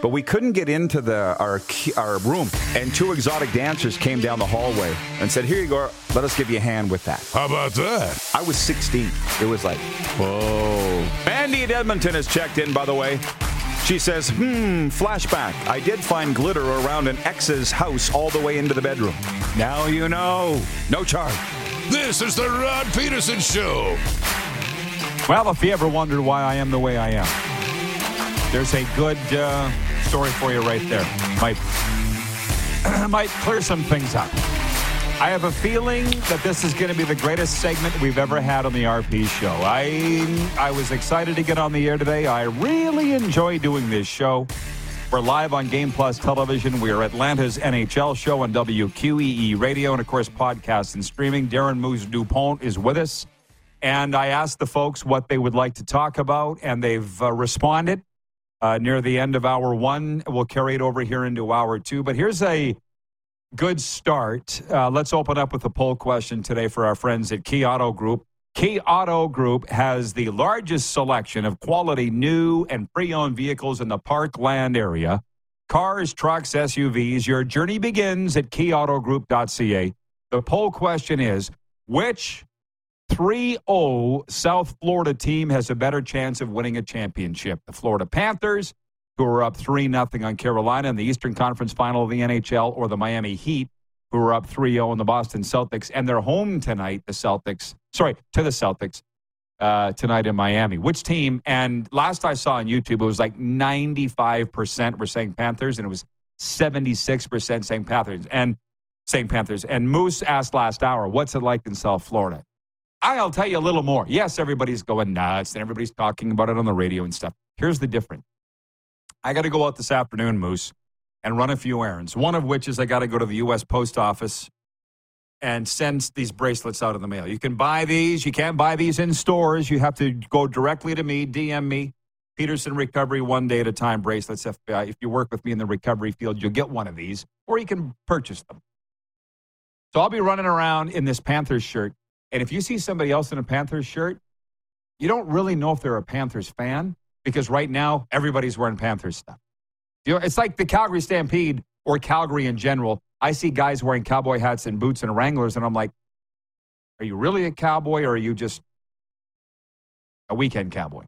But we couldn't get into the our our room, and two exotic dancers came down the hallway and said, "Here you go. Let us give you a hand with that." How about that? I was 16. It was like, whoa. Mandy at Edmonton has checked in, by the way. She says, "Hmm, flashback. I did find glitter around an ex's house all the way into the bedroom. Now you know. No charge." This is the Rod Peterson Show. Well, if you ever wondered why I am the way I am, there's a good uh, story for you right there. Might might clear some things up. I have a feeling that this is going to be the greatest segment we've ever had on the RP show. I I was excited to get on the air today. I really enjoy doing this show. We're live on Game Plus Television. We are Atlanta's NHL show on WQEE Radio and, of course, podcast and streaming. Darren Moose Dupont is with us. And I asked the folks what they would like to talk about, and they've uh, responded uh, near the end of hour one. We'll carry it over here into hour two. But here's a good start. Uh, let's open up with a poll question today for our friends at Key Auto Group. Key Auto Group has the largest selection of quality new and pre owned vehicles in the Parkland area. Cars, trucks, SUVs. Your journey begins at keyautogroup.ca. The poll question is which 3 0 South Florida team has a better chance of winning a championship? The Florida Panthers, who are up 3 0 on Carolina in the Eastern Conference final of the NHL, or the Miami Heat, who are up 3 0 in the Boston Celtics, and they're home tonight, the Celtics, sorry, to the Celtics uh, tonight in Miami. Which team? And last I saw on YouTube, it was like 95% were saying Panthers, and it was 76% saying Panthers. And saying Panthers. And Moose asked last hour, what's it like in South Florida? I'll tell you a little more. Yes, everybody's going nuts and everybody's talking about it on the radio and stuff. Here's the difference. I got to go out this afternoon, Moose, and run a few errands. One of which is I got to go to the U.S. Post Office and send these bracelets out in the mail. You can buy these. You can't buy these in stores. You have to go directly to me, DM me. Peterson Recovery One Day at a Time bracelets. If, uh, if you work with me in the recovery field, you'll get one of these, or you can purchase them. So I'll be running around in this Panthers shirt. And if you see somebody else in a Panthers shirt, you don't really know if they're a Panthers fan because right now everybody's wearing Panthers stuff. You know, it's like the Calgary Stampede or Calgary in general. I see guys wearing cowboy hats and boots and Wranglers, and I'm like, are you really a cowboy or are you just a weekend cowboy?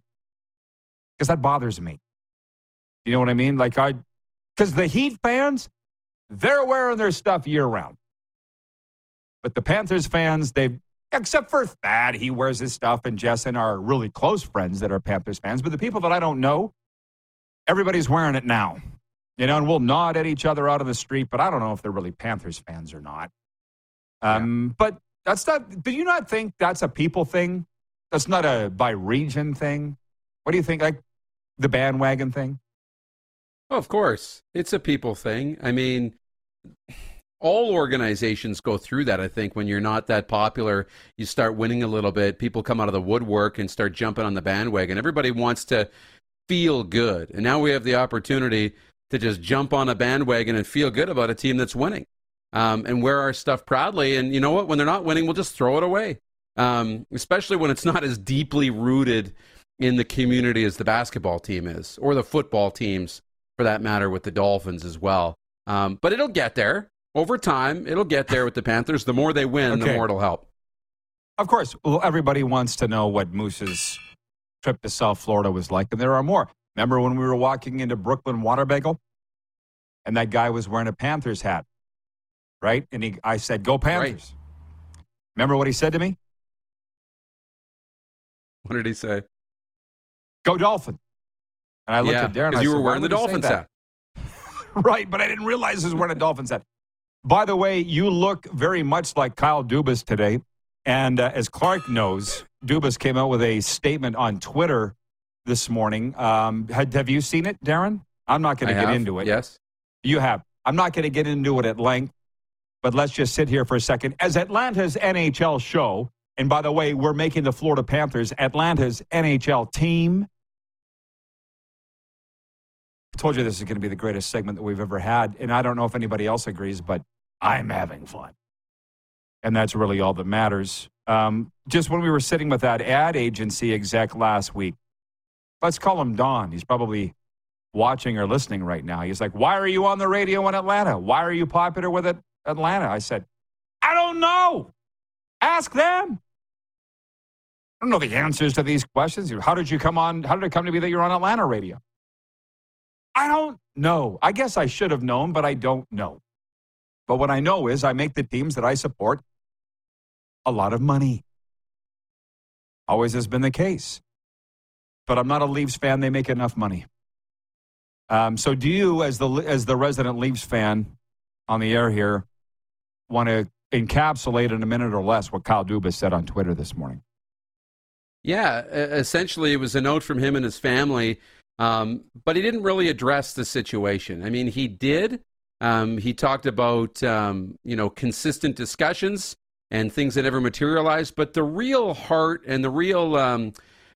Because that bothers me. You know what I mean? Like I, because the Heat fans, they're wearing their stuff year round. But the Panthers fans, they except for Thad, he wears his stuff, and Jess and our really close friends that are Panthers fans. But the people that I don't know, everybody's wearing it now. You know, and we'll nod at each other out of the street, but I don't know if they're really Panthers fans or not. Um, But that's not, do you not think that's a people thing? That's not a by region thing? What do you think? Like the bandwagon thing? Oh, of course. It's a people thing. I mean, all organizations go through that. I think when you're not that popular, you start winning a little bit. People come out of the woodwork and start jumping on the bandwagon. Everybody wants to feel good. And now we have the opportunity to just jump on a bandwagon and feel good about a team that's winning um, and wear our stuff proudly. And you know what? When they're not winning, we'll just throw it away, um, especially when it's not as deeply rooted in the community as the basketball team is or the football teams for that matter with the Dolphins as well. Um, but it'll get there over time, it'll get there with the Panthers. The more they win, okay. the more it'll help. Of course, well, everybody wants to know what Moose's trip to South Florida was like, and there are more. Remember when we were walking into Brooklyn Water Bagel, and that guy was wearing a Panthers hat, right? And he, I said, "Go Panthers." Right. Remember what he said to me? What did he say? Go Dolphin. And I looked yeah, at Darren. You said, were wearing the Dolphins hat. right, but I didn't realize he was wearing a Dolphins hat. By the way, you look very much like Kyle Dubas today. And uh, as Clark knows, Dubas came out with a statement on Twitter this morning. Um, had, have you seen it, Darren? I'm not going to get have, into it. Yes. You have. I'm not going to get into it at length, but let's just sit here for a second. As Atlanta's NHL show, and by the way, we're making the Florida Panthers Atlanta's NHL team. Told you this is going to be the greatest segment that we've ever had, and I don't know if anybody else agrees, but I'm having fun. And that's really all that matters. Um, just when we were sitting with that ad agency exec last week, let's call him Don. He's probably watching or listening right now. He's like, Why are you on the radio in Atlanta? Why are you popular with it, Atlanta? I said, I don't know. Ask them. I don't know the answers to these questions. How did you come on? How did it come to be that you're on Atlanta radio? I don't know. I guess I should have known, but I don't know. But what I know is I make the teams that I support a lot of money. Always has been the case. But I'm not a Leafs fan. They make enough money. Um, so, do you, as the as the resident Leafs fan on the air here, want to encapsulate in a minute or less what Kyle Dubas said on Twitter this morning? Yeah, essentially, it was a note from him and his family, um, but he didn't really address the situation. I mean, he did, um, he talked about um, you know consistent discussions and things that never materialized, but the real heart and the real um,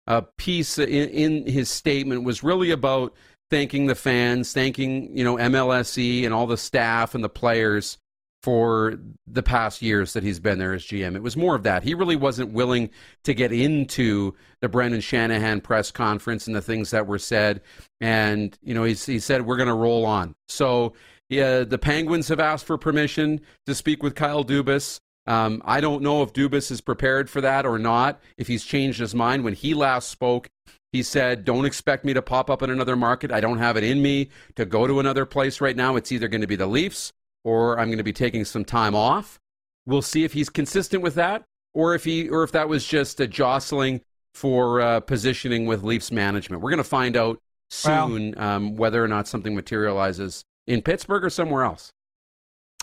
uh, piece in, in his statement was really about thanking the fans, thanking you know MLSE and all the staff and the players for the past years that he's been there as GM. It was more of that. He really wasn't willing to get into the Brendan Shanahan press conference and the things that were said. And, you know, he, he said, we're going to roll on. So yeah, the Penguins have asked for permission to speak with Kyle Dubas. Um, I don't know if Dubas is prepared for that or not, if he's changed his mind. When he last spoke, he said, Don't expect me to pop up in another market. I don't have it in me to go to another place right now. It's either going to be the Leafs or I'm going to be taking some time off. We'll see if he's consistent with that or if he or if that was just a jostling for uh, positioning with Leafs management. We're going to find out soon well, um, whether or not something materializes in Pittsburgh or somewhere else?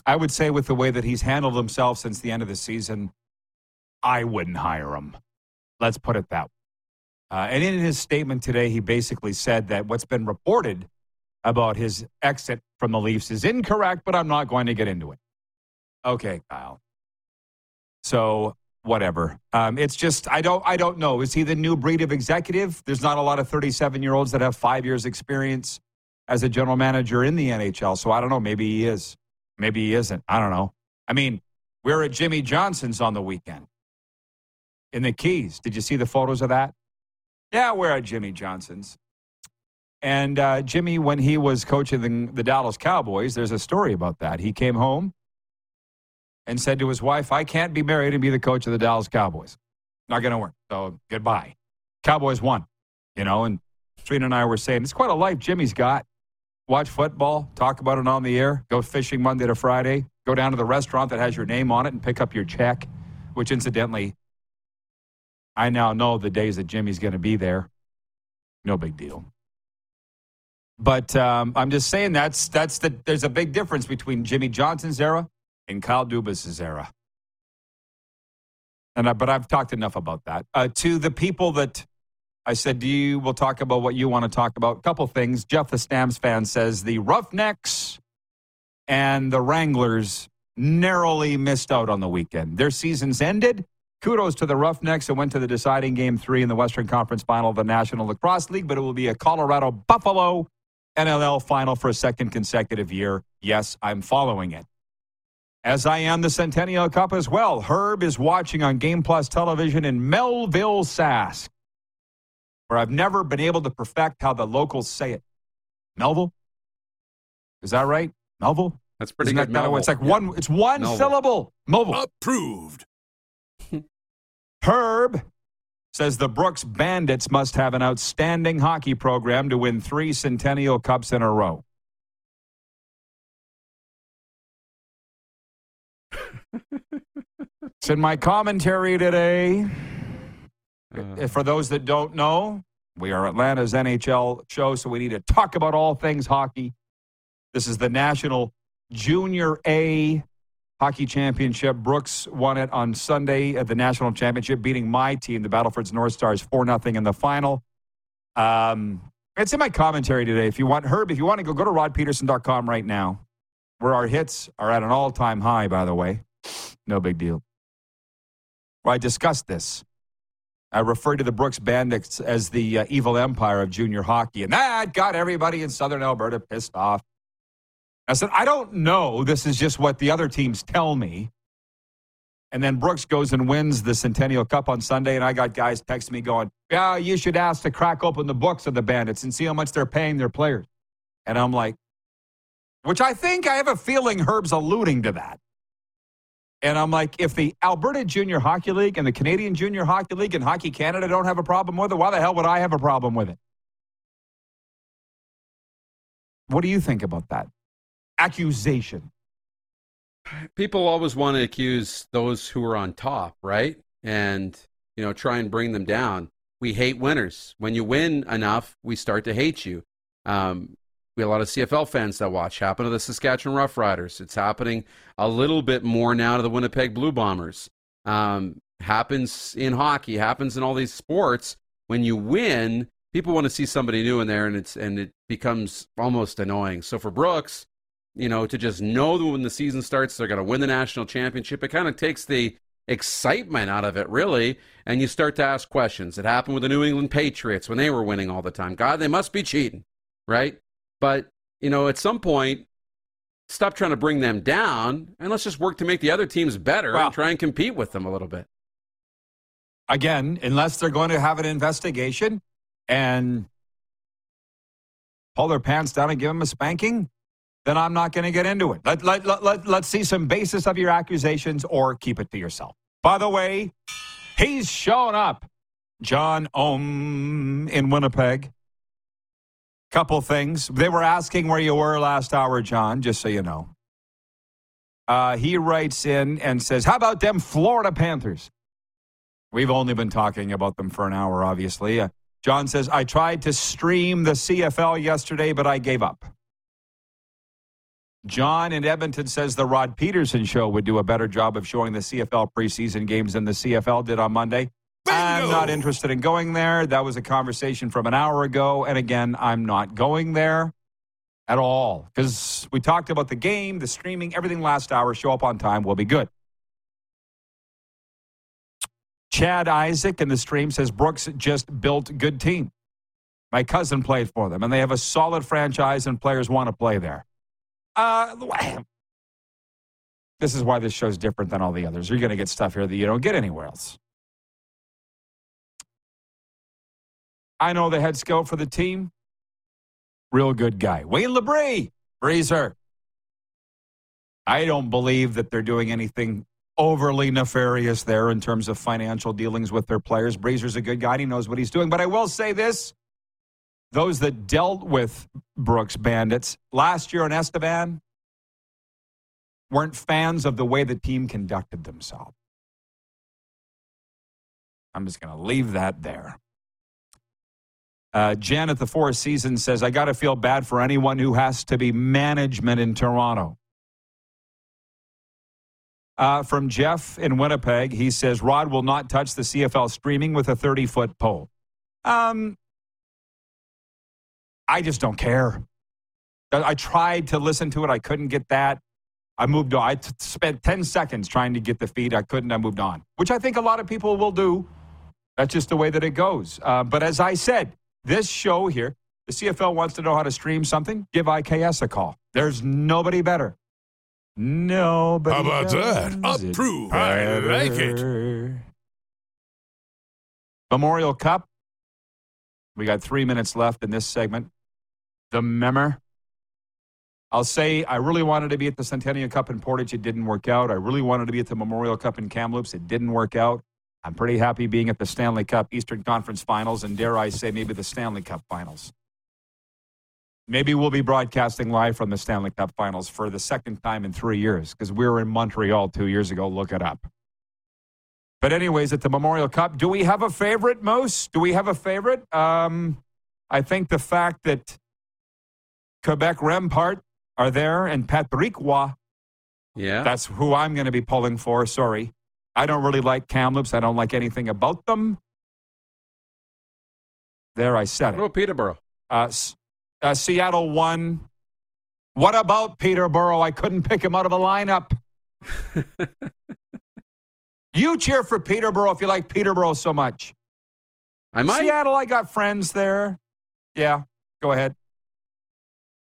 I would say, with the way that he's handled himself since the end of the season, I wouldn't hire him. Let's put it that way. Uh, and in his statement today, he basically said that what's been reported about his exit from the Leafs is incorrect, but I'm not going to get into it. Okay, Kyle. So whatever. Um, it's just I don't I don't know. Is he the new breed of executive? There's not a lot of 37 year olds that have five years experience as a general manager in the NHL. So I don't know. Maybe he is. Maybe he isn't. I don't know. I mean, we are at Jimmy Johnson's on the weekend in the Keys. Did you see the photos of that? Yeah, we're at Jimmy Johnson's. And uh, Jimmy, when he was coaching the, the Dallas Cowboys, there's a story about that. He came home and said to his wife, I can't be married and be the coach of the Dallas Cowboys. Not going to work. So goodbye. Cowboys won, you know, and Trina and I were saying, it's quite a life Jimmy's got watch football, talk about it on the air, go fishing Monday to Friday, go down to the restaurant that has your name on it and pick up your check, which incidentally, I now know the days that Jimmy's going to be there. No big deal. But um, I'm just saying that's that's the there's a big difference between Jimmy Johnson's era and Kyle Dubas's era. And I, but I've talked enough about that. Uh, to the people that I said, do you? We'll talk about what you want to talk about. A couple things. Jeff, the Stamps fan, says the Roughnecks and the Wranglers narrowly missed out on the weekend. Their seasons ended. Kudos to the Roughnecks and went to the deciding game three in the Western Conference final of the National Lacrosse League, but it will be a Colorado Buffalo NLL final for a second consecutive year. Yes, I'm following it. As I am the Centennial Cup as well. Herb is watching on Game Plus television in Melville, Sask, where I've never been able to perfect how the locals say it. Melville? Is that right? Melville? That's pretty Isn't good. that Melville. it's like Yeah. one it's one Melville. syllable. Melville. Approved. Herb says the Brooks Bandits must have an outstanding hockey program to win three Centennial Cups in a row. it's in my commentary today. Uh, For those that don't know, we are Atlanta's NHL show, so we need to talk about all things hockey. This is the National Junior A Hockey Championship. Brooks won it on Sunday at the National Championship, beating my team, the Battlefords North Stars, 4 0 in the final. Um, it's in my commentary today. If you want, Herb, if you want to go, go to rodpeterson.com right now, where our hits are at an all time high, by the way. No big deal. Where I discussed this. I referred to the Brooks Bandits as the uh, evil empire of junior hockey, and that got everybody in Southern Alberta pissed off. I said, I don't know. This is just what the other teams tell me. And then Brooks goes and wins the Centennial Cup on Sunday, and I got guys texting me going, Yeah, you should ask to crack open the books of the Bandits and see how much they're paying their players. And I'm like, which I think I have a feeling Herb's alluding to that. And I'm like, if the Alberta Junior Hockey League and the Canadian Junior Hockey League and Hockey Canada don't have a problem with it, why the hell would I have a problem with it? What do you think about that? Accusation. people always want to accuse those who are on top, right? And you know, try and bring them down. We hate winners. When you win enough, we start to hate you. Um, we have a lot of CFL fans that watch. Happen to the Saskatchewan Roughriders. It's happening a little bit more now to the Winnipeg Blue Bombers. Um, happens in hockey. Happens in all these sports. When you win, people want to see somebody new in there, and it's and it becomes almost annoying. So for Brooks, you know, to just know that when the season starts, they're going to win the national championship. It kind of takes the excitement out of it, really. And you start to ask questions. It happened with the New England Patriots when they were winning all the time. God, they must be cheating, right? But, you know, at some point, stop trying to bring them down and let's just work to make the other teams better and try and compete with them a little bit. Again, unless they're going to have an investigation and pull their pants down and give them a spanking, then I'm not going to get into it. Let, let, let, let, let's see some basis of your accusations or keep it to yourself. By the way, he's shown up. John Ohm in Winnipeg. Couple things. They were asking where you were last hour, John, just so you know. Uh, he writes in and says, How about them Florida Panthers? We've only been talking about them for an hour, obviously. Uh, John says, I tried to stream the CFL yesterday, but I gave up. John in Edmonton says the Rod Peterson show would do a better job of showing the CFL preseason games than the CFL did on Monday. I'm not interested in going there. That was a conversation from an hour ago. And again, I'm not going there at all because we talked about the game, the streaming, everything last hour. Show up on time. We'll be good. Chad Isaac in the stream says Brooks just built good team. My cousin played for them, and they have a solid franchise, and players want to play there. Uh, this is why this show's different than all the others. You're going to get stuff here that you don't get anywhere else. I know the head scout for the team. Real good guy. Wayne LeBrie, Breezer. I don't believe that they're doing anything overly nefarious there in terms of financial dealings with their players. Breezer's a good guy. He knows what he's doing. But I will say this those that dealt with Brooks Bandits last year in Estevan weren't fans of the way the team conducted themselves. I'm just going to leave that there. Uh, at the Four Seasons says, I got to feel bad for anyone who has to be management in Toronto. Uh, from Jeff in Winnipeg, he says, Rod will not touch the CFL streaming with a 30 foot pole. Um, I just don't care. I tried to listen to it. I couldn't get that. I moved on. I t- spent 10 seconds trying to get the feed. I couldn't. I moved on, which I think a lot of people will do. That's just the way that it goes. Uh, but as I said, this show here, the CFL wants to know how to stream something. Give IKS a call. There's nobody better. Nobody. How about that? does it Approve. I like it. Memorial Cup. We got three minutes left in this segment. The Memmer. I'll say I really wanted to be at the Centennial Cup in Portage. It didn't work out. I really wanted to be at the Memorial Cup in Kamloops. It didn't work out. I'm pretty happy being at the Stanley Cup Eastern Conference Finals, and dare I say, maybe the Stanley Cup Finals. Maybe we'll be broadcasting live from the Stanley Cup Finals for the second time in three years because we were in Montreal two years ago. Look it up. But anyways, at the Memorial Cup, do we have a favorite, Moose? Do we have a favorite? Um, I think the fact that Quebec Rempart are there and Patrick Roy Yeah. that's who I'm going to be pulling for. Sorry. I don't really like Kamloops. I don't like anything about them. There, I said what it. about Peterborough? Uh, uh, Seattle won. What about Peterborough? I couldn't pick him out of a lineup. you cheer for Peterborough if you like Peterborough so much. I might. Seattle, I got friends there. Yeah, go ahead.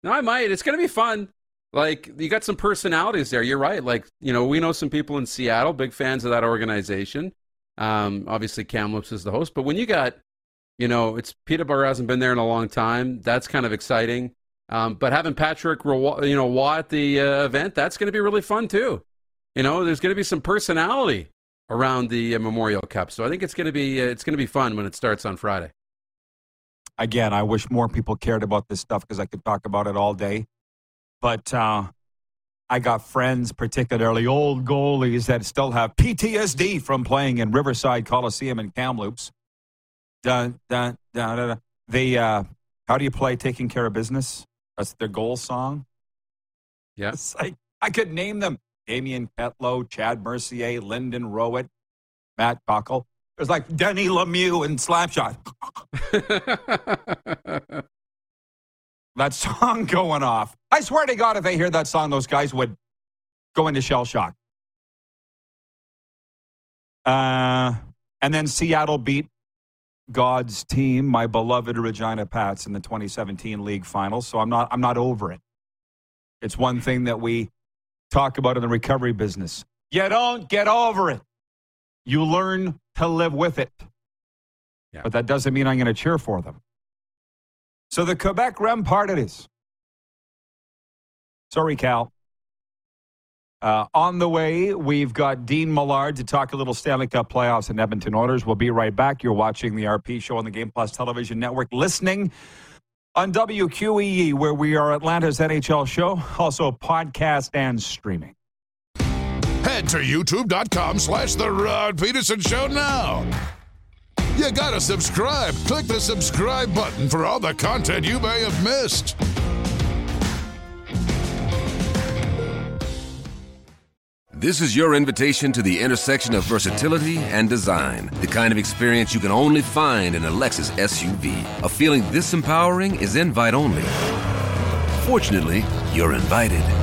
No, I might. It's going to be fun. Like you got some personalities there. You're right. Like you know, we know some people in Seattle, big fans of that organization. Um, obviously, Kamloops is the host, but when you got, you know, it's Peterborough hasn't been there in a long time. That's kind of exciting. Um, but having Patrick, you know, Watt at the uh, event, that's going to be really fun too. You know, there's going to be some personality around the uh, Memorial Cup, so I think it's going to be uh, it's going to be fun when it starts on Friday. Again, I wish more people cared about this stuff because I could talk about it all day. But uh, I got friends, particularly old goalies, that still have PTSD from playing in Riverside Coliseum in Kamloops. Dun, dun, dun, dun, dun. They, uh, how do you play taking care of business? That's their goal song. Yeah. It's like, I could name them Damien Petlow, Chad Mercier, Lyndon Rowett, Matt Cockle. There's like Denny Lemieux and Slapshot. that song going off. I swear to God, if they hear that song, those guys would go into shell shock. Uh, and then Seattle beat God's team, my beloved Regina Pats, in the 2017 league finals. So I'm not, I'm not over it. It's one thing that we talk about in the recovery business. You don't get over it. You learn to live with it. Yeah. But that doesn't mean I'm going to cheer for them. So the Quebec Rempart it is. Sorry, Cal. Uh, on the way, we've got Dean Millard to talk a little Stanley Cup playoffs and Edmonton Oilers. We'll be right back. You're watching the RP show on the Game Plus Television Network, listening on WQEE, where we are Atlanta's NHL show, also podcast and streaming. Head to youtube.com slash The Rod Peterson Show now. You gotta subscribe. Click the subscribe button for all the content you may have missed. This is your invitation to the intersection of versatility and design. The kind of experience you can only find in a Lexus SUV. A feeling this empowering is invite only. Fortunately, you're invited.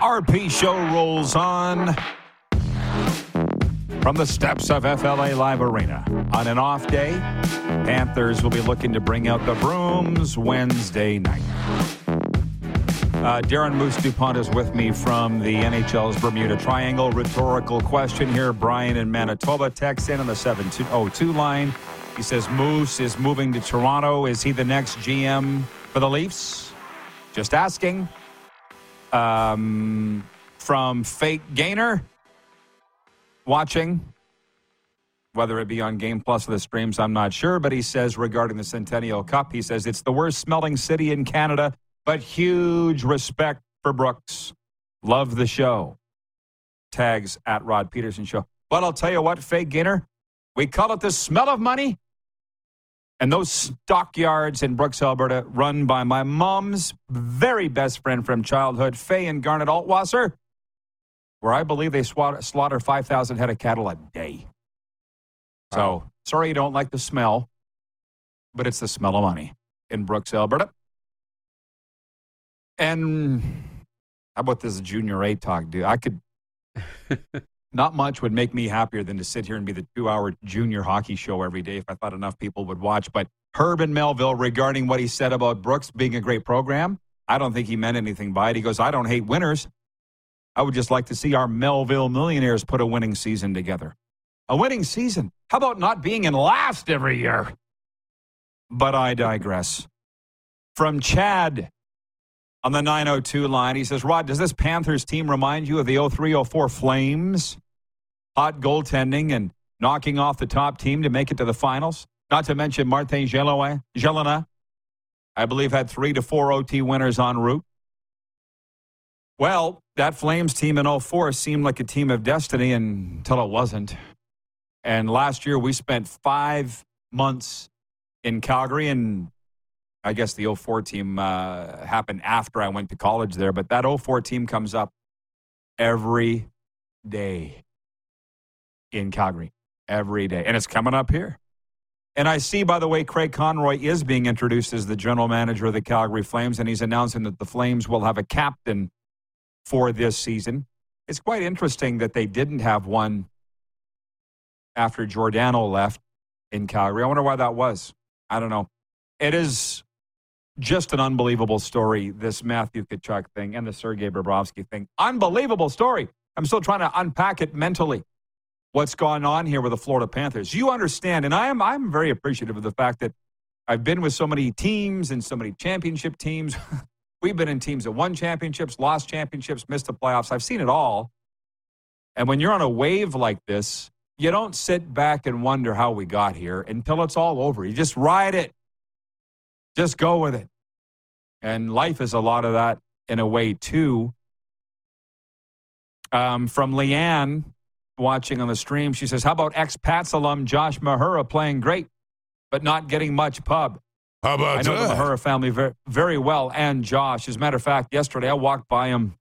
RP show rolls on from the steps of FLA Live Arena. On an off day, Panthers will be looking to bring out the brooms Wednesday night. Uh, Darren Moose DuPont is with me from the NHL's Bermuda Triangle. Rhetorical question here. Brian in Manitoba texts in on the 702 line. He says Moose is moving to Toronto. Is he the next GM for the Leafs? Just asking. Um, from Fake Gainer, watching, whether it be on Game Plus or the streams, I'm not sure. But he says regarding the Centennial Cup, he says it's the worst smelling city in Canada, but huge respect for Brooks. Love the show. Tags at Rod Peterson Show. But I'll tell you what, Fake Gainer, we call it the smell of money. And those stockyards in Brooks, Alberta, run by my mom's very best friend from childhood, Faye and Garnet Altwasser, where I believe they slaughter 5,000 head of cattle a day. So, sorry you don't like the smell, but it's the smell of money in Brooks, Alberta. And how about this junior A talk, dude? I could. not much would make me happier than to sit here and be the two hour junior hockey show every day if I thought enough people would watch. But Herb and Melville, regarding what he said about Brooks being a great program, I don't think he meant anything by it. He goes, I don't hate winners. I would just like to see our Melville Millionaires put a winning season together. A winning season. How about not being in last every year? But I digress. From Chad on the 902 line. He says, Rod, does this Panthers team remind you of the 03 04 Flames? Hot goaltending and knocking off the top team to make it to the finals. Not to mention Martin Gelinas, I believe, had three to four OT winners en route. Well, that Flames team in 04 seemed like a team of destiny until it wasn't. And last year we spent five months in Calgary and I guess the 04 team uh, happened after I went to college there, but that 04 team comes up every day in Calgary, every day. And it's coming up here. And I see, by the way, Craig Conroy is being introduced as the general manager of the Calgary Flames, and he's announcing that the Flames will have a captain for this season. It's quite interesting that they didn't have one after Giordano left in Calgary. I wonder why that was. I don't know. It is just an unbelievable story, this Matthew Tkachuk thing and the Sergei Bobrovsky thing. Unbelievable story. I'm still trying to unpack it mentally. What's going on here with the Florida Panthers? You understand, and I am I'm very appreciative of the fact that I've been with so many teams and so many championship teams. We've been in teams that won championships, lost championships, missed the playoffs. I've seen it all. And when you're on a wave like this, you don't sit back and wonder how we got here until it's all over. You just ride it. Just go with it. And life is a lot of that in a way, too. Um, from Leanne, watching on the stream, she says, How about ex Pats alum Josh Mahura playing great, but not getting much pub? How about I know that? the Mahura family very, very well and Josh. As a matter of fact, yesterday I walked by him.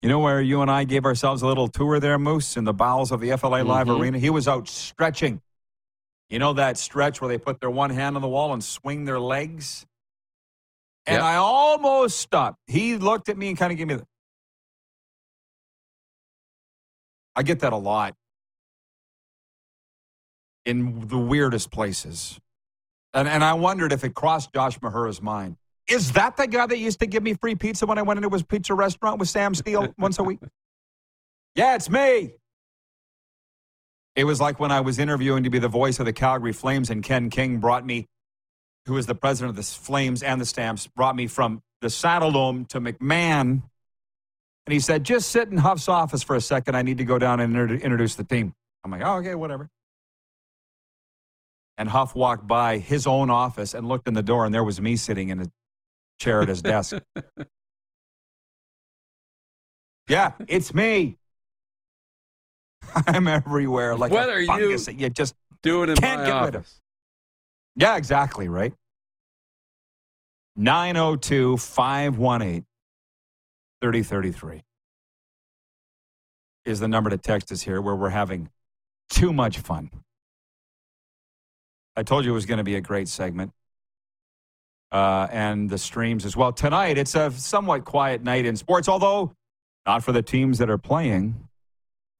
You know where you and I gave ourselves a little tour there, Moose, in the bowels of the FLA Live Mhm. Arena? He was out stretching. You know that stretch where they put their one hand on the wall and swing their legs? And Yep. I almost stopped. He looked at me and kind of gave me the. I get that a lot in the weirdest places. And, and I wondered if it crossed Josh Mahura's mind. Is that the guy that used to give me free pizza when I went into his pizza restaurant with Sam Steel once a week? Yeah, it's me. It was like when I was interviewing to be the voice of the Calgary Flames, and Ken King brought me, who is the president of the Flames and the Stamps, brought me from the Saddle Dome to McMahon. And he said, just sit in Huff's office for a second. I need to go down and inter- introduce the team. I'm like, oh, okay, whatever. And Huff walked by his own office and looked in the door, and there was me sitting in a chair at his desk. yeah, it's me. I'm everywhere like What a are you fungus that you just Doing in Can't my get office. rid of. Yeah, exactly, right? 902 518 3033 is the number to text us here where we're having too much fun. I told you it was going to be a great segment. uh, and the streams as well. Tonight, it's a somewhat quiet night in sports, although not for the teams that are playing.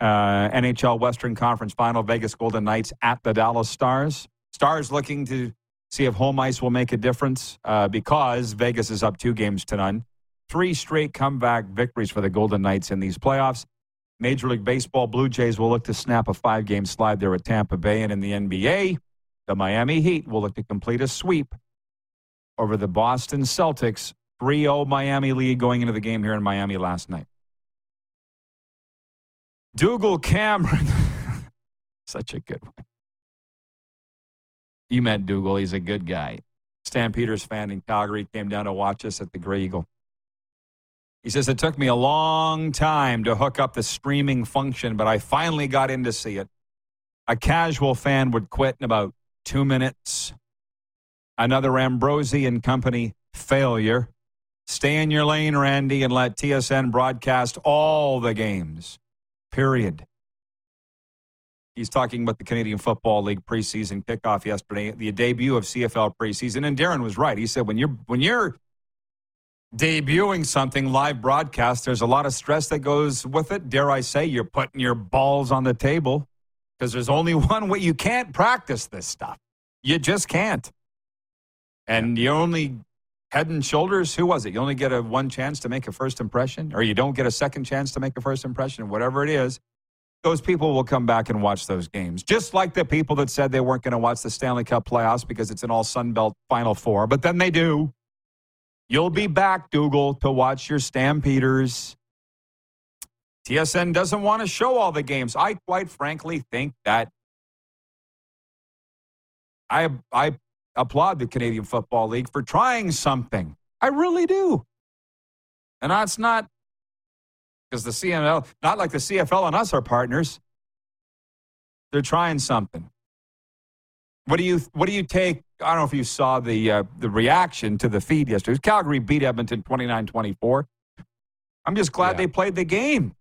Uh, NHL Western Conference Final, Vegas Golden Knights at the Dallas Stars. Stars looking to see if home ice will make a difference uh, because Vegas is up two games to none. Three straight comeback victories for the Golden Knights in these playoffs. Major League Baseball Blue Jays will look to snap a five game slide there at Tampa Bay. And in the NBA, the Miami Heat will look to complete a sweep over the Boston Celtics. 3 0 Miami lead going into the game here in Miami last night. Dougal Cameron. Such a good one. You met Dougal. He's a good guy. Stampeders fan in Calgary came down to watch us at the Grey Eagle. He says, It took me a long time to hook up the streaming function, but I finally got in to see it. A casual fan would quit in about two minutes. Another Ambrosie and Company failure. Stay in your lane, Randy, and let TSN broadcast all the games. Period. He's talking about the Canadian Football League preseason kickoff yesterday, the debut of CFL preseason. And Darren was right. He said when you're when you're debuting something live broadcast, there's a lot of stress that goes with it. Dare I say, you're putting your balls on the table because there's only one way. You can't practice this stuff. You just can't. And you only head and shoulders. Who was it? You only get a one chance to make a first impression, or you don't get a second chance to make a first impression. Whatever it is, those people will come back and watch those games. Just like the people that said they weren't going to watch the Stanley Cup playoffs because it's an all Sun Belt Final Four, but then they do. You'll be back, Dougal, to watch your Stampeders. TSN doesn't want to show all the games. I quite frankly think that I I applaud the Canadian Football League for trying something. I really do. And that's not because the CNL, not like the CFL and us are partners. They're trying something. What do you What do you take? I don't know if you saw the uh, the reaction to the feed yesterday. Calgary beat Edmonton 29-24. I'm just glad yeah. they played the game.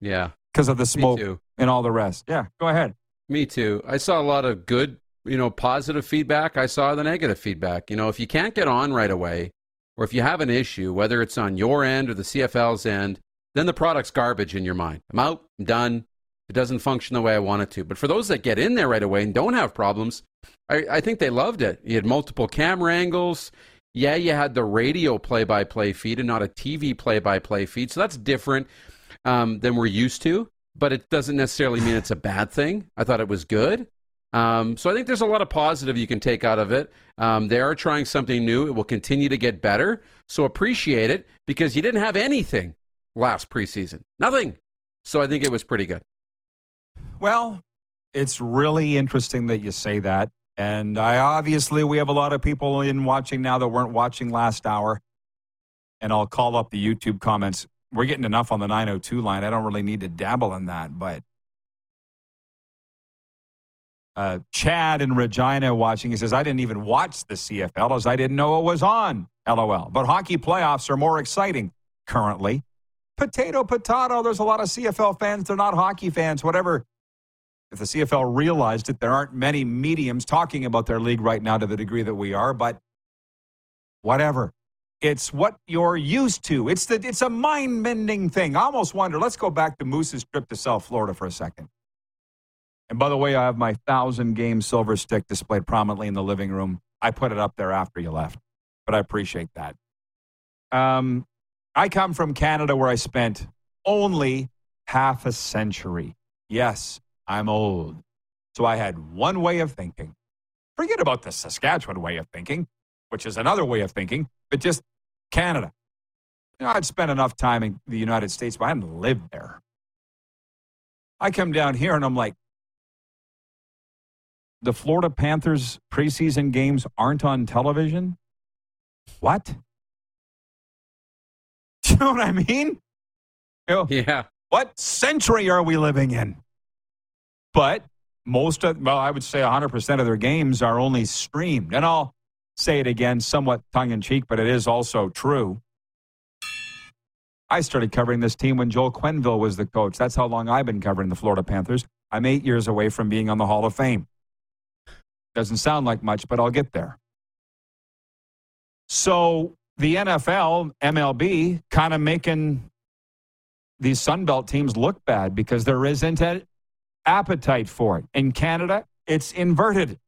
Yeah, because of the smoke and all the rest. Yeah, go ahead. Me too. I saw a lot of good, you know, positive feedback. I saw the negative feedback. You know, if you can't get on right away, or if you have an issue, whether it's on your end or the CFL's end, then the product's garbage in your mind. I'm out, I'm done. It doesn't function the way I want it to. But for those that get in there right away and don't have problems, I, I think they loved it. You had multiple camera angles. Yeah, you had the radio play by play feed and not a TV play by play feed. So that's different um, than we're used to. But it doesn't necessarily mean it's a bad thing. I thought it was good. Um, so I think there's a lot of positive you can take out of it. Um, they are trying something new. It will continue to get better. So appreciate it because you didn't have anything last preseason. Nothing. So I think it was pretty good. Well, it's really interesting that you say that. And I obviously we have a lot of people in watching now that weren't watching last hour. And I'll call up the YouTube comments. We're getting enough on the 902 line. I don't really need to dabble in that, but uh, Chad in Regina watching. He says, I didn't even watch the CFL as I didn't know it was on. LOL. But hockey playoffs are more exciting currently potato, potato. There's a lot of CFL fans. They're not hockey fans, whatever. If the CFL realized it, there aren't many mediums talking about their league right now to the degree that we are, but whatever. It's what you're used to. It's the it's a mind bending thing. I almost wonder. Let's go back to Moose's trip to South Florida for a second. And by the way, I have my thousand game silver stick displayed prominently in the living room. I put it up there after you left, but I appreciate that. Um, I come from Canada where I spent only half a century. Yes, I'm old. So I had one way of thinking. Forget about the Saskatchewan way of thinking, which is another way of thinking, but just Canada. You know, I'd spent enough time in the United States, but I hadn't lived there. I come down here and I'm like, the Florida Panthers preseason games aren't on television? What? Do you know what I mean? You know, yeah. What century are we living in? But most of, well, I would say 100% of their games are only streamed. And I'll say it again, somewhat tongue in cheek, but it is also true. I started covering this team when Joel Quenneville was the coach. That's how long I've been covering the Florida Panthers. I'm eight years away from being on the Hall of Fame. Doesn't sound like much, but I'll get there. So the NFL, MLB, kind of making these Sunbelt teams look bad because there isn't an appetite for it. In Canada, it's inverted.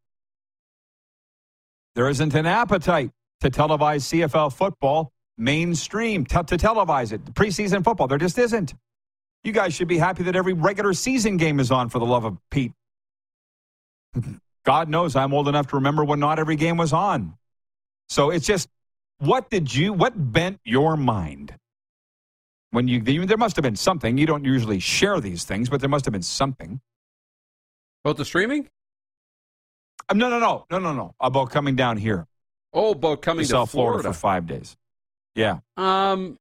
There isn't an appetite to televise CFL football mainstream, to, to televise it, preseason football. There just isn't. You guys should be happy that every regular season game is on for the love of Pete. God knows I'm old enough to remember when not every game was on. So it's just, what did you, what bent your mind? When you, there must have been something. You don't usually share these things, but there must have been something. About the streaming? Um, no, no, no, no, no, no. About coming down here. Oh, about coming to, South Florida. Florida for five days. Yeah. Um,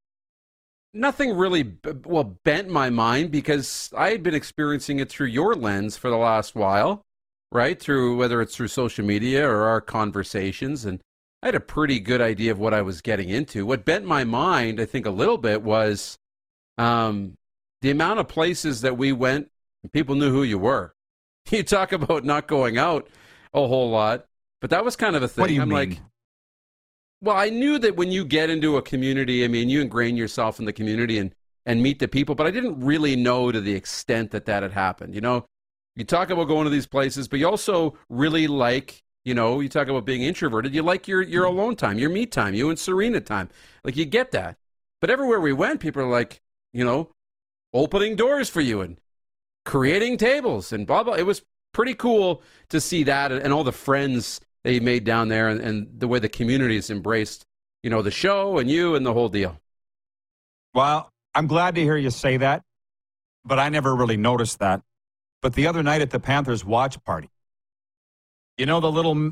nothing really b- well bent my mind because I had been experiencing it through your lens for the last while, right? Through whether it's through social media or our conversations, and I had a pretty good idea of what I was getting into. What bent my mind, I think, a little bit was um, the amount of places that we went. And people knew who you were. You talk about not going out a whole lot, but that was kind of a thing. What do you I'm mean? like. Well, I knew that when you get into a community, I mean, you ingrain yourself in the community and, and meet the people, but I didn't really know to the extent that that had happened. You know, you talk about going to these places, but you also really like, you know, you talk about being introverted. You like your, your alone time, your me time, you and Serena time. Like you get that. But everywhere we went, people are like, you know, opening doors for you and creating tables and blah, blah. It was pretty cool to see that and, and all the friends that you made down there and, and the way the community has embraced, you know, the show and you and the whole deal. Well, I'm glad to hear you say that, but I never really noticed that. But the other night at the Panthers watch party, you know, the little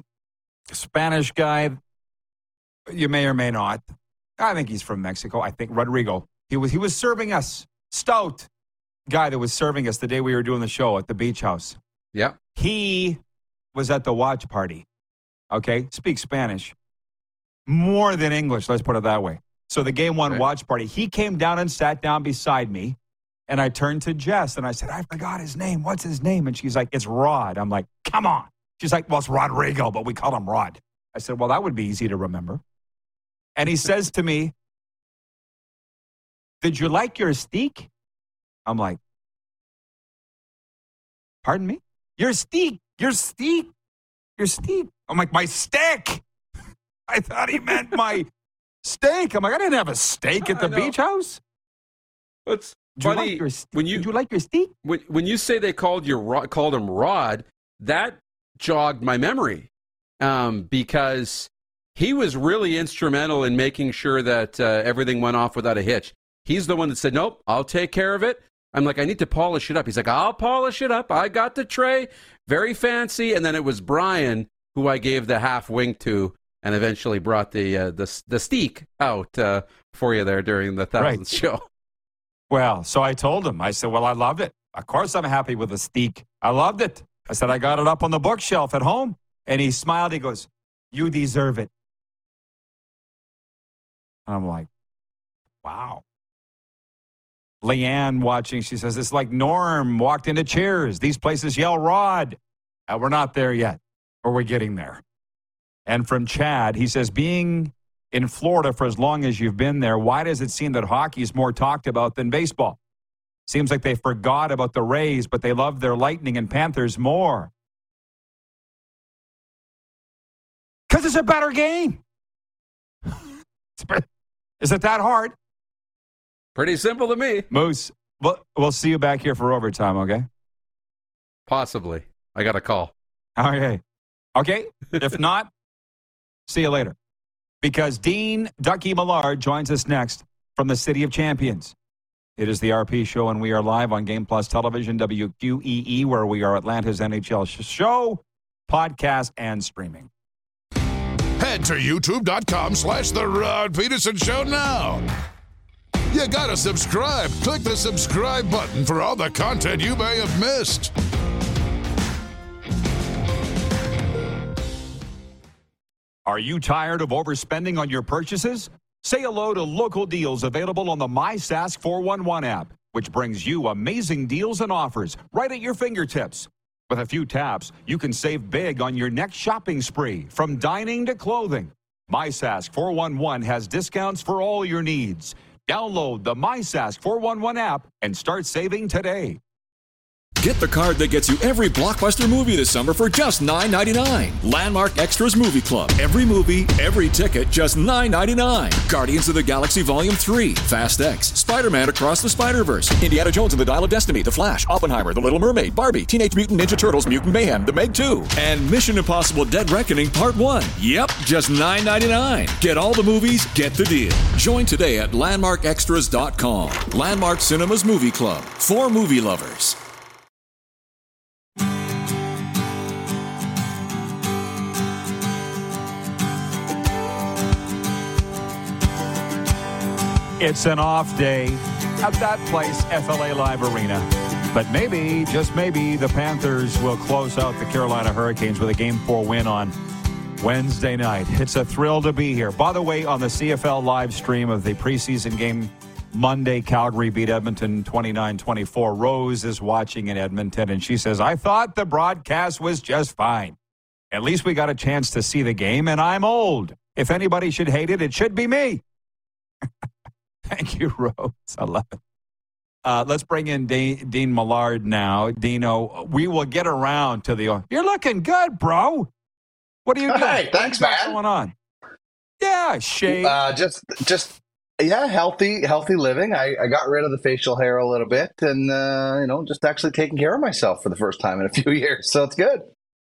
Spanish guy, you may or may not. I think he's from Mexico. I think Rodrigo. He was he was serving us stout guy that was serving us the day we were doing the show at the beach house. Yeah. He was at the watch party. Okay, speak Spanish more than English. Let's put it that way. So the game one Okay. watch party. He came down and sat down beside me, and I turned to Jess and I said, "I forgot his name. What's his name?" And she's like, "It's Rod." I'm like, "Come on." She's like, "Well, it's Rodrigo, but we call him Rod." I said, "Well, that would be easy to remember." And he says to me, "Did you like your steak?" I'm like, "Pardon me? Your steak? Your steak? Your steak?" I'm like, "My steak." I thought he meant my steak. I'm like, I didn't have a steak at the beach house. It's Did you funny like your, when you you like your steak? when when you say they called you Rod, called him Rod, that jogged my memory um, because he was really instrumental in making sure that uh, everything went off without a hitch. He's the one that said, "Nope, I'll take care of it." I'm like, "I need to polish it up." He's like, "I'll polish it up. I got the tray, very fancy." And then it was Brian who I gave the half wink to, and eventually brought the uh, the the steak out uh, for you there during the thousands show. Well, so I told him. I said, Well, I loved it. Of course, I'm happy with the steak. I loved it. I said, I got it up on the bookshelf at home. And he smiled. He goes, You deserve it. I'm like, Wow. Leanne watching, she says, It's like Norm walked into Cheers. These places yell Rod. Uh, we're not there yet, or we're getting there. And from Chad, he says, Being in Florida for as long as you've been there, why does it seem that hockey is more talked about than baseball? Seems like they forgot about the Rays, but they love their Lightning and Panthers more. Because it's a better game. Is it that hard? Pretty simple to me. Moose, we'll, we'll see you back here for overtime, okay? Possibly. I got a call. Okay. Okay. If not, see you later. Because Dean Ducky Millard joins us next from the City of Champions. It is the RP show, and we are live on Game Plus Television, WQEE, where we are Atlanta's NHL show, podcast, and streaming. Head to youtube.com slash The Rod Peterson Show now. You gotta subscribe. Click the subscribe button for all the content you may have missed. Are you tired of overspending on your purchases? Say hello to local deals available on the MySask 411 app, which brings you amazing deals and offers right at your fingertips. With a few taps, you can save big on your next shopping spree, from dining to clothing. MySask 411 has discounts for all your needs. Download the MySask 411 app and start saving today. Get the card that gets you every blockbuster movie this summer for just $9.99. Landmark Extras Movie Club. Every movie, every ticket, just $9.99. Guardians of the Galaxy Volume 3, Fast X, Spider Man Across the Spider Verse, Indiana Jones and the Dial of Destiny, The Flash, Oppenheimer, The Little Mermaid, Barbie, Teenage Mutant Ninja Turtles, Mutant Mayhem, The Meg 2, and Mission Impossible Dead Reckoning Part 1. Yep, just $9.99. Get all the movies, get the deal. Join today at LandmarkExtras.com. Landmark Cinemas Movie Club. For movie lovers. It's an off day at that place, FLA Live Arena. But maybe, just maybe, the Panthers will close out the Carolina Hurricanes with a Game 4 win on Wednesday night. It's a thrill to be here. By the way, on the CFL live stream of the preseason game Monday, Calgary beat Edmonton 29 24. Rose is watching in Edmonton, and she says, I thought the broadcast was just fine. At least we got a chance to see the game, and I'm old. If anybody should hate it, it should be me. Thank you, Rose. I love it. Uh, let's bring in Dean, Dean Millard now. Dino, we will get around to the. You're looking good, bro. What are you doing? Hey, thanks, What's man. going on? Yeah, shave. Uh, just, just, yeah, healthy, healthy living. I, I got rid of the facial hair a little bit, and uh, you know, just actually taking care of myself for the first time in a few years. So it's good.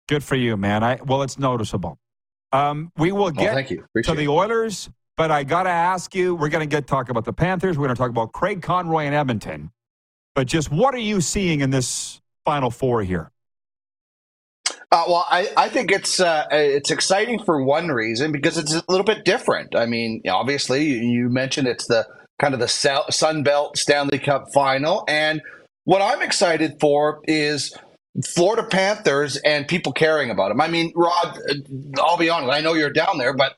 Good for you, man. I well, it's noticeable. Um, we will get thank you. to the. Oilers, but I got to ask you. We're going to get talk about the Panthers. We're going to talk about Craig Conroy and Edmonton. But just what are you seeing in this Final Four here? Uh, well, I, I think it's uh, it's exciting for one reason because it's a little bit different. I mean, obviously, you, mentioned it's the kind of the Sun Belt Stanley Cup final, and what I'm excited for is Florida Panthers and people caring about them. I mean, Rod, I'll be honest, I know you're down there, but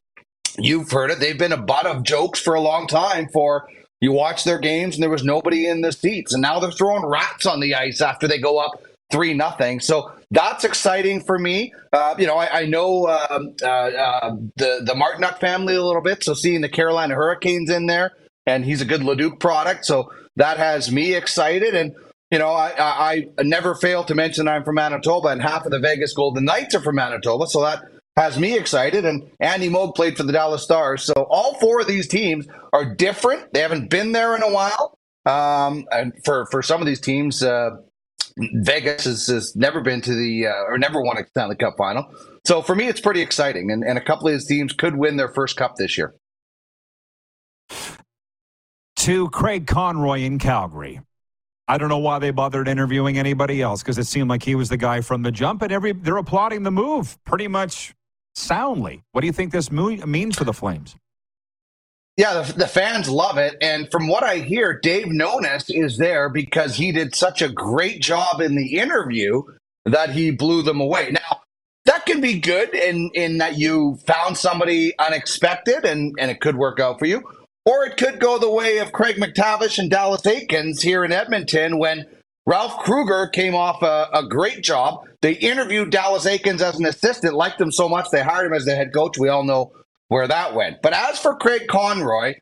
you've heard it. They've been a butt of jokes for a long time. For you watch their games and there was nobody in the seats, and now they're throwing rats on the ice after they go up three nothing. So that's exciting for me. Uh, you know, I, I know um, uh, uh, the the Martinook family a little bit, so seeing the Carolina Hurricanes in there, and he's a good Leduc product, so that has me excited. And you know, I, I, I never fail to mention I'm from Manitoba, and half of the Vegas Golden Knights are from Manitoba, so that has me excited. And Andy Moog played for the Dallas Stars, so all four of these teams are different. They haven't been there in a while, um, and for for some of these teams. Uh, Vegas has, has never been to the uh, or never won a Stanley Cup final. So for me, it's pretty exciting, and, and a couple of these teams could win their first cup this year. To Craig Conroy in Calgary. I don't know why they bothered interviewing anybody else because it seemed like he was the guy from the jump, and every they're applauding the move pretty much soundly. What do you think this means for the Flames? Yeah, the, the fans love it, and from what I hear, Dave Nonis is there because he did such a great job in the interview that he blew them away. Now that can be good in in that you found somebody unexpected and and it could work out for you. Or it could go the way of Craig MacTavish and Dallas Eakins here in Edmonton when Ralph Krueger came off a, a great job. They interviewed Dallas Eakins as an assistant, liked him so much they hired him as the head coach. We all know where that went. But as for Craig Conroy,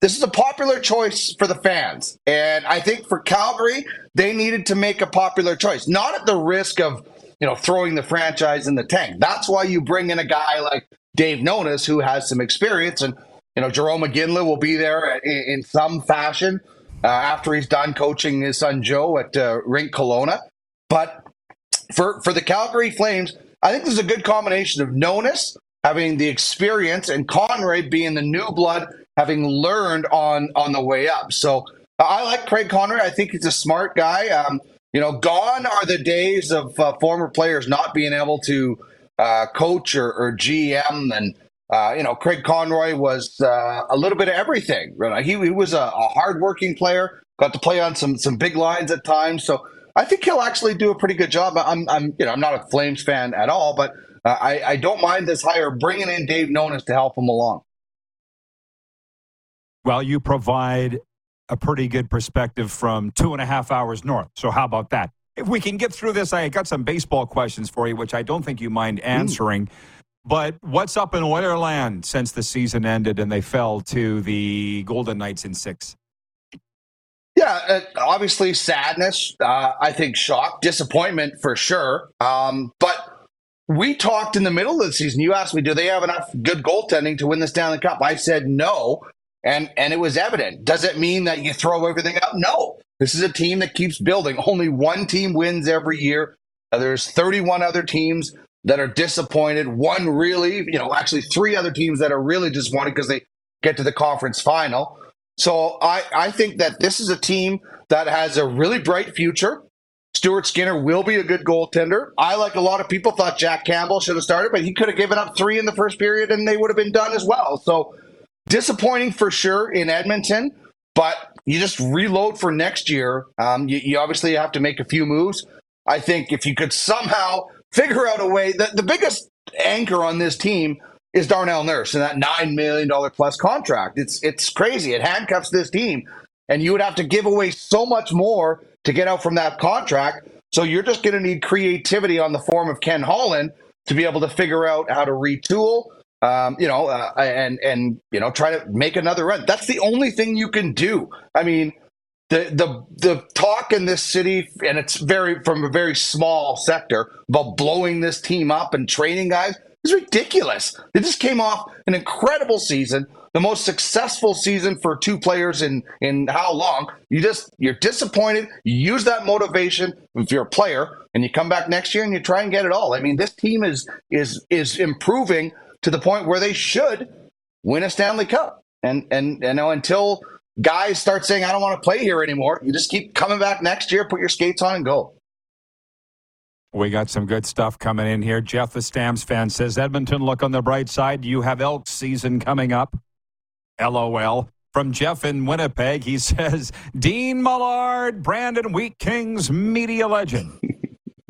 this is a popular choice for the fans. And I think for Calgary, they needed to make a popular choice, not at the risk of, you know, throwing the franchise in the tank. That's why you bring in a guy like Dave Nonis who has some experience and you know, Jarome Iginla will be there in, in some fashion uh, after he's done coaching his son Joe at uh, Rink Kelowna. But for for the Calgary Flames, I think this is a good combination of Nonis having the experience and Conroy being the new blood, having learned on on the way up. So I like Craig Conroy. I think he's a smart guy. Um, you know, gone are the days of uh, former players not being able to uh, coach or, or GM and uh, you know, Craig Conroy was uh, a little bit of everything. Right? He, he was a, a hardworking player, got to play on some some big lines at times. So I think he'll actually do a pretty good job. I'm, I'm you know, I'm not a Flames fan at all, but uh, I, I don't mind this hire bringing in Dave Nonis to help him along. Well, you provide a pretty good perspective from two and a half hours north. So how about that? If we can get through this, I got some baseball questions for you, which I don't think you mind answering. But what's up in Oilerland since the season ended and they fell to the Golden Knights in six? Yeah, uh, obviously sadness. Uh, I think shock, disappointment for sure. Um, but we talked in the middle of the season. You asked me, do they have enough good goaltending to win the Stanley Cup? I said no, and and it was evident. Does it mean that you throw everything out? No. This is a team that keeps building. Only one team wins every year. There's 31 other teams that are disappointed. One really, you know, actually three other teams that are really disappointed because they get to the conference final. So I, I think that this is a team that has a really bright future. Stuart Skinner will be a good goaltender. I, like a lot of people, thought Jack Campbell should have started, but he could have given up three in the first period and they would have been done as well. So disappointing for sure in Edmonton, but you just reload for next year. Um, you, you obviously have to make a few moves. I think if you could somehow figure out a way, that the biggest anchor on this team is Darnell Nurse and that nine million dollar plus contract. It's it's crazy. It handcuffs this team, and you would have to give away so much more to get out from that contract. So you're just going to need creativity on the form of Ken Holland to be able to figure out how to retool, um, you know, uh, and and you know try to make another run. That's the only thing you can do. I mean, the the the talk in this city, and it's very from a very small sector about blowing this team up and training guys is ridiculous. They just came off an incredible season, the most successful season for two players in in how long? You just you're disappointed. You use that motivation if you're a player, and you come back next year and you try and get it all. I mean, this team is is is improving to the point where they should win a Stanley Cup. And and you know until guys start saying I don't want to play here anymore, you just keep coming back next year, put your skates on, and go. We got some good stuff coming in here. Jeff, the Stamps fan, says Edmonton, look on the bright side. You have elk season coming up. LOL. From Jeff in Winnipeg, he says Dean Millard, Brandon Wheat Kings media legend.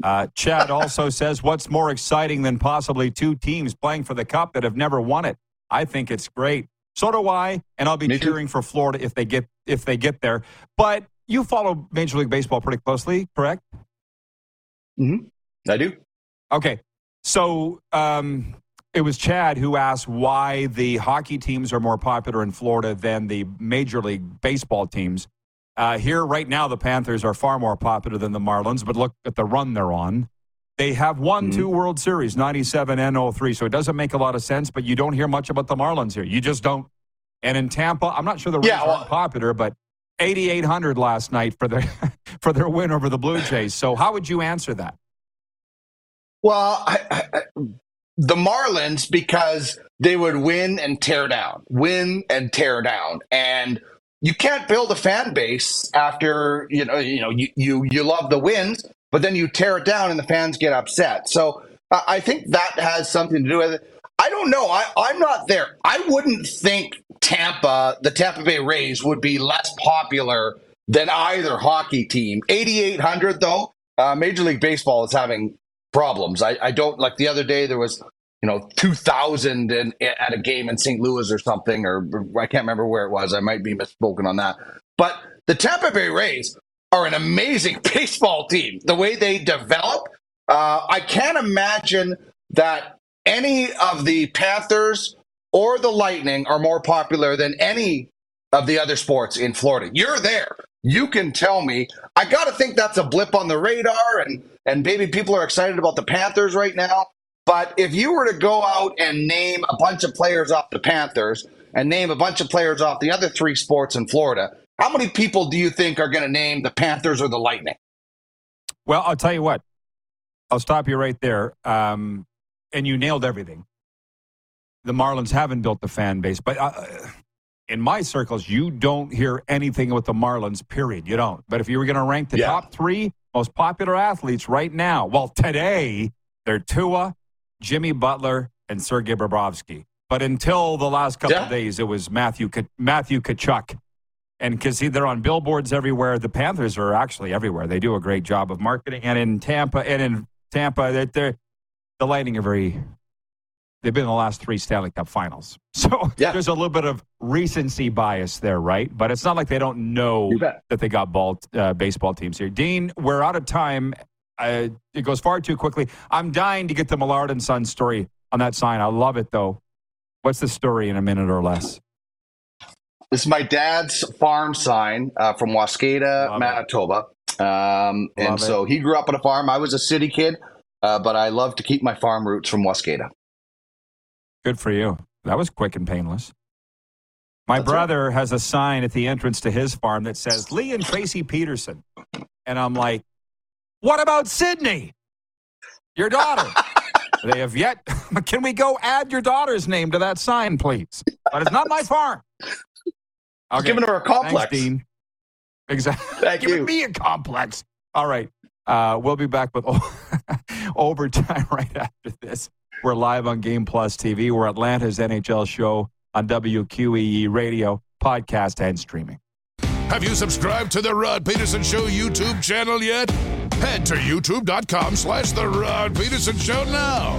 Uh, Chad also says, What's more exciting than possibly two teams playing for the cup that have never won it? I think it's great. So do I, and I'll be Me cheering too. for Florida if they get if they get there. But you follow Major League Baseball pretty closely, correct? Mm-hmm. I do. Okay. So um, it was Chad who asked why the hockey teams are more popular in Florida than the Major League Baseball teams. Uh, here, right now, the Panthers are far more popular than the Marlins, but look at the run they're on. They have won mm-hmm. two World Series, 97 and 03, so it doesn't make a lot of sense, but you don't hear much about the Marlins here. You just don't. And in Tampa, I'm not sure the Rays yeah, well, aren't popular, but 8,800 last night for their for their win over the Blue Jays. So how would you answer that? Well, I, I, the Marlins because they would win and tear down, win and tear down, and you can't build a fan base after you know you know you you, you love the wins, but then you tear it down and the fans get upset. So I think that has something to do with it. I don't know. I, I'm not there. I wouldn't think Tampa, the Tampa Bay Rays, would be less popular than either hockey team. 8,800, though, uh, Major League Baseball is having problems. I, I, don't like the other day there was, you know, 2,000 in, at a game in St. Louis or something, or I can't remember where it was. I might be misspoken on that. But the Tampa Bay Rays are an amazing baseball team. The way they develop, uh, I can't imagine that any of the Panthers or the Lightning are more popular than any of the other sports in Florida. You're there. You can tell me. I got to think that's a blip on the radar, and and maybe people are excited about the Panthers right now. But if you were to go out and name a bunch of players off the Panthers and name a bunch of players off the other three sports in Florida, how many people do you think are going to name the Panthers or the Lightning? Well, I'll tell you what. I'll stop you right there. Um, and you nailed everything. The Marlins haven't built the fan base, but uh, in my circles, you don't hear anything with the Marlins. Period. You don't. But if you were going to rank the yeah. top three most popular athletes right now, well, today they're Tua, Jimmy Butler, and Sergei Bobrovsky. But until the last couple yeah. of days, it was Matthew Matthew Tkachuk. And because they're on billboards everywhere, the Panthers are actually everywhere. They do a great job of marketing. And in Tampa, and in Tampa, they're, the Lightning are very. They've been in the last three Stanley Cup Finals, so yeah. there's a little bit of recency bias there, right? But it's not like they don't know that they got ball uh, baseball teams here. Dean, we're out of time. Uh, it goes far too quickly. I'm dying to get the Millard and Son story. on that sign. I love it though. What's the story in a minute or less? This is my dad's farm sign uh, from Waskada, Love it. Manitoba. Um, and so he grew up on a farm. I was a city kid, uh, but I love to keep my farm roots from Waskada. Good for you. That was quick and painless. My That's brother has a sign at the entrance to his farm that says Lee and Tracy Peterson. And I'm like, what about Sydney? Your daughter. they have yet. Can we go add your daughter's name to that sign, please? But it's not my farm. Okay. Giving her a complex. Thanks, Dean. Exactly. Thank Giving you. me a complex. All right. Uh, we'll be back with overtime right after this. We're live on Game Plus TV. We're Atlanta's NHL show on WQEE radio, podcast, and streaming. Have you subscribed to the Rod Peterson Show YouTube channel yet? Head to youtube.com slash the Rod Peterson Show now.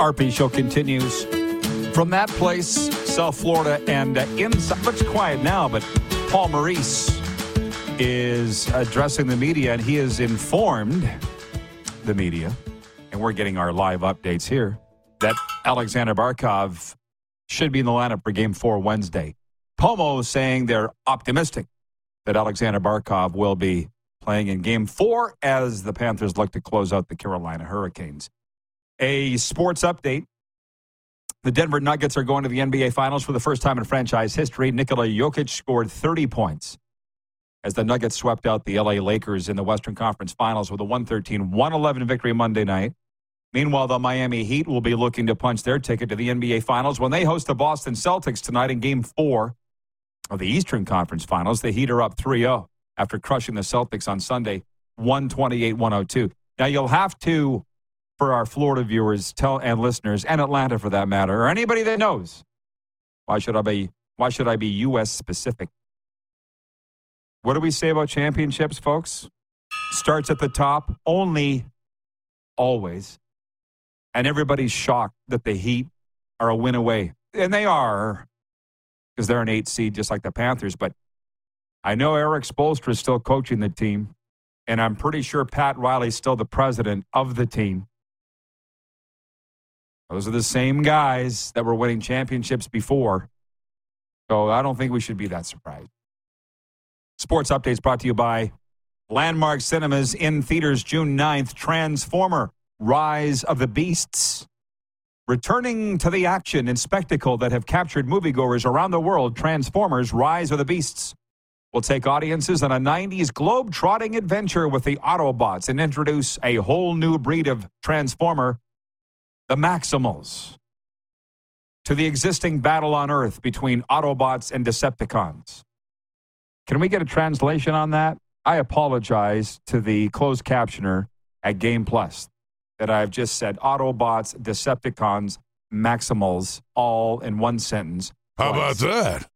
RP show continues from that place, South Florida, and uh, inside. Much quiet now, but Paul Maurice is addressing the media, and he has informed the media, and we're getting our live updates here that Aleksander Barkov should be in the lineup for Game Four Wednesday. Pomo saying they're optimistic that Aleksander Barkov will be playing in Game Four as the Panthers look to close out the Carolina Hurricanes. A sports update. The Denver Nuggets are going to the NBA Finals for the first time in franchise history. Nikola Jokic scored 30 points as the Nuggets swept out the LA Lakers in the Western Conference Finals with a 113 111 victory Monday night. Meanwhile, the Miami Heat will be looking to punch their ticket to the NBA Finals when they host the Boston Celtics tonight in Game 4 of the Eastern Conference Finals. The Heat are up 3 0 after crushing the Celtics on Sunday 128 102. Now, you'll have to for our Florida viewers tell and listeners and Atlanta for that matter or anybody that knows why should I be why should I be US specific what do we say about championships folks starts at the top only always and everybody's shocked that the Heat are a win away and they are because they're an 8 seed just like the Panthers but I know Erik Spoelstra is still coaching the team and I'm pretty sure Pat Riley's still the president of the team those are the same guys that were winning championships before. So I don't think we should be that surprised. Sports updates brought to you by Landmark Cinemas in theaters June 9th. Transformer Rise of the Beasts. Returning to the action and spectacle that have captured moviegoers around the world, Transformers Rise of the Beasts will take audiences on a 90s globe-trotting adventure with the Autobots and introduce a whole new breed of Transformer the Maximals, to the existing battle on Earth between Autobots and Decepticons. Can we get a translation on that? I apologize to the closed captioner at Game Plus that I've just said Autobots, Decepticons, Maximals, all in one sentence. How about that?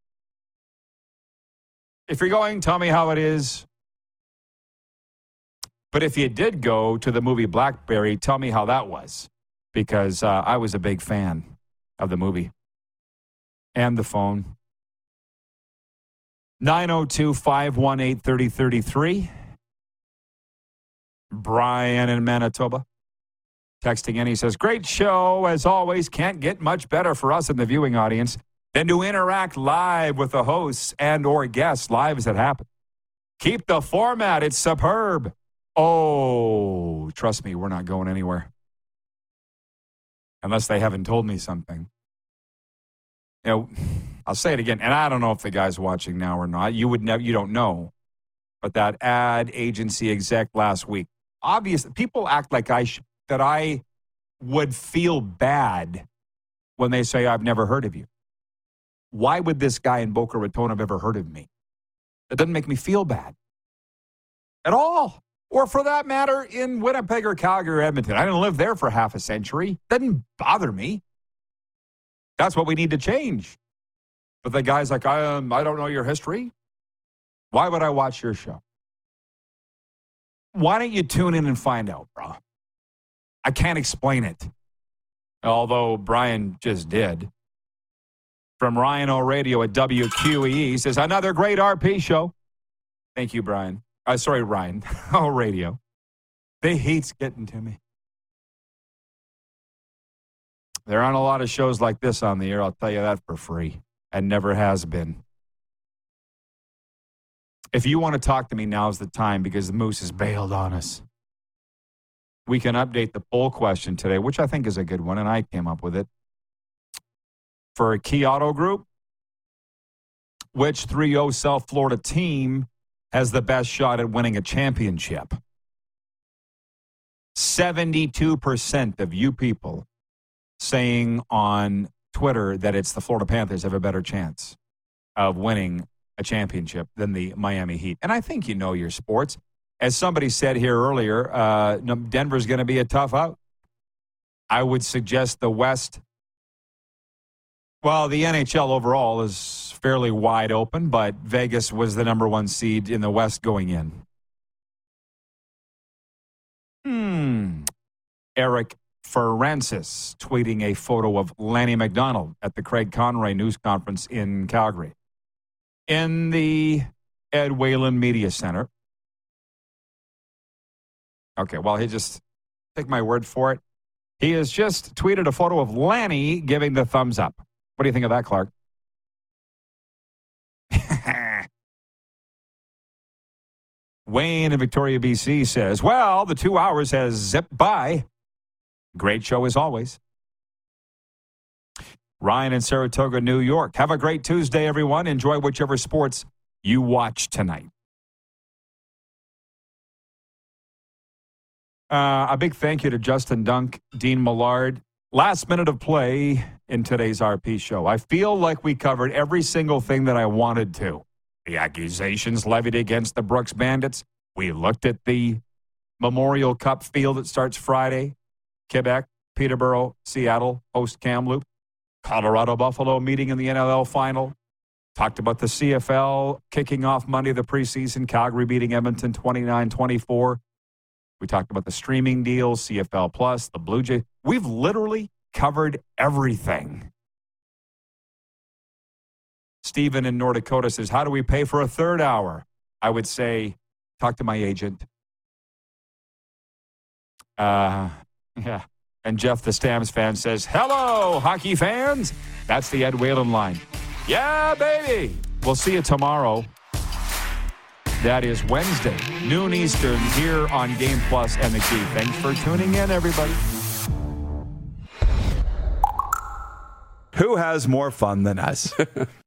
If you're going, tell me how it is. But if you did go to the movie Blackberry, tell me how that was because uh, I was a big fan of the movie and the phone. 902 518 3033. Brian in Manitoba texting in. He says, Great show as always. Can't get much better for us in the viewing audience than to interact live with the hosts and or guests live as it happens. Keep the format. It's superb. Oh, trust me, we're not going anywhere unless they haven't told me something. You know, I'll say it again, and I don't know if the guy's watching now or not. You would never, you don't know. But that ad agency exec last week, obviously, people act like I sh- that I would feel bad when they say, I've never heard of you. Why would this guy in Boca Raton have ever heard of me? It doesn't make me feel bad at all. Or for that matter, in Winnipeg or Calgary or Edmonton. I didn't live there for half a century. Doesn't bother me. That's what we need to change. But the guy's like, I, um, I don't know your history. Why would I watch your show? Why don't you tune in and find out, bro? I can't explain it. Although Brian just did. From Ryan O'Radio at WQEE says, another great RP show. Thank you, Brian. Uh, sorry, Ryan. O'Radio. They hates getting to me. There aren't a lot of shows like this on the air, I'll tell you that for free, and never has been. If you want to talk to me, now's the time because the Moose has bailed on us. We can update the poll question today, which I think is a good one, and I came up with it. For a Key Auto Group, which 3 0 South Florida team has the best shot at winning a championship? 72% of you people saying on Twitter that it's the Florida Panthers have a better chance of winning a championship than the Miami Heat. And I think you know your sports. As somebody said here earlier, uh, Denver's going to be a tough out. I would suggest the West. Well, the NHL overall is fairly wide open, but Vegas was the number one seed in the West going in. Hmm. Eric Francis tweeting a photo of Lanny McDonald at the Craig Conroy news conference in Calgary. In the Ed Whalen Media Center. Okay, well, he just, take my word for it. He has just tweeted a photo of Lanny giving the thumbs up. What do you think of that, Clark? Wayne in Victoria, BC says, Well, the two hours has zipped by. Great show as always. Ryan in Saratoga, New York. Have a great Tuesday, everyone. Enjoy whichever sports you watch tonight. Uh, a big thank you to Justin Dunk, Dean Millard. Last minute of play in today's RP show. I feel like we covered every single thing that I wanted to. The accusations levied against the Brooks Bandits. We looked at the Memorial Cup field that starts Friday. Quebec, Peterborough, Seattle host Kamloops. Colorado Buffalo meeting in the NLL final. Talked about the CFL kicking off Monday, the preseason. Calgary beating Edmonton 29 24. We talked about the streaming deals, CFL Plus, the Blue Jays. We've literally covered everything. Stephen in North Dakota says, How do we pay for a third hour? I would say, talk to my agent. Uh, yeah. And Jeff, the Stamps fan, says, Hello, hockey fans. That's the Ed Whalen line. Yeah, baby. We'll see you tomorrow. That is Wednesday, noon Eastern, here on Game Plus and the Key. Thanks for tuning in, everybody. Who has more fun than us?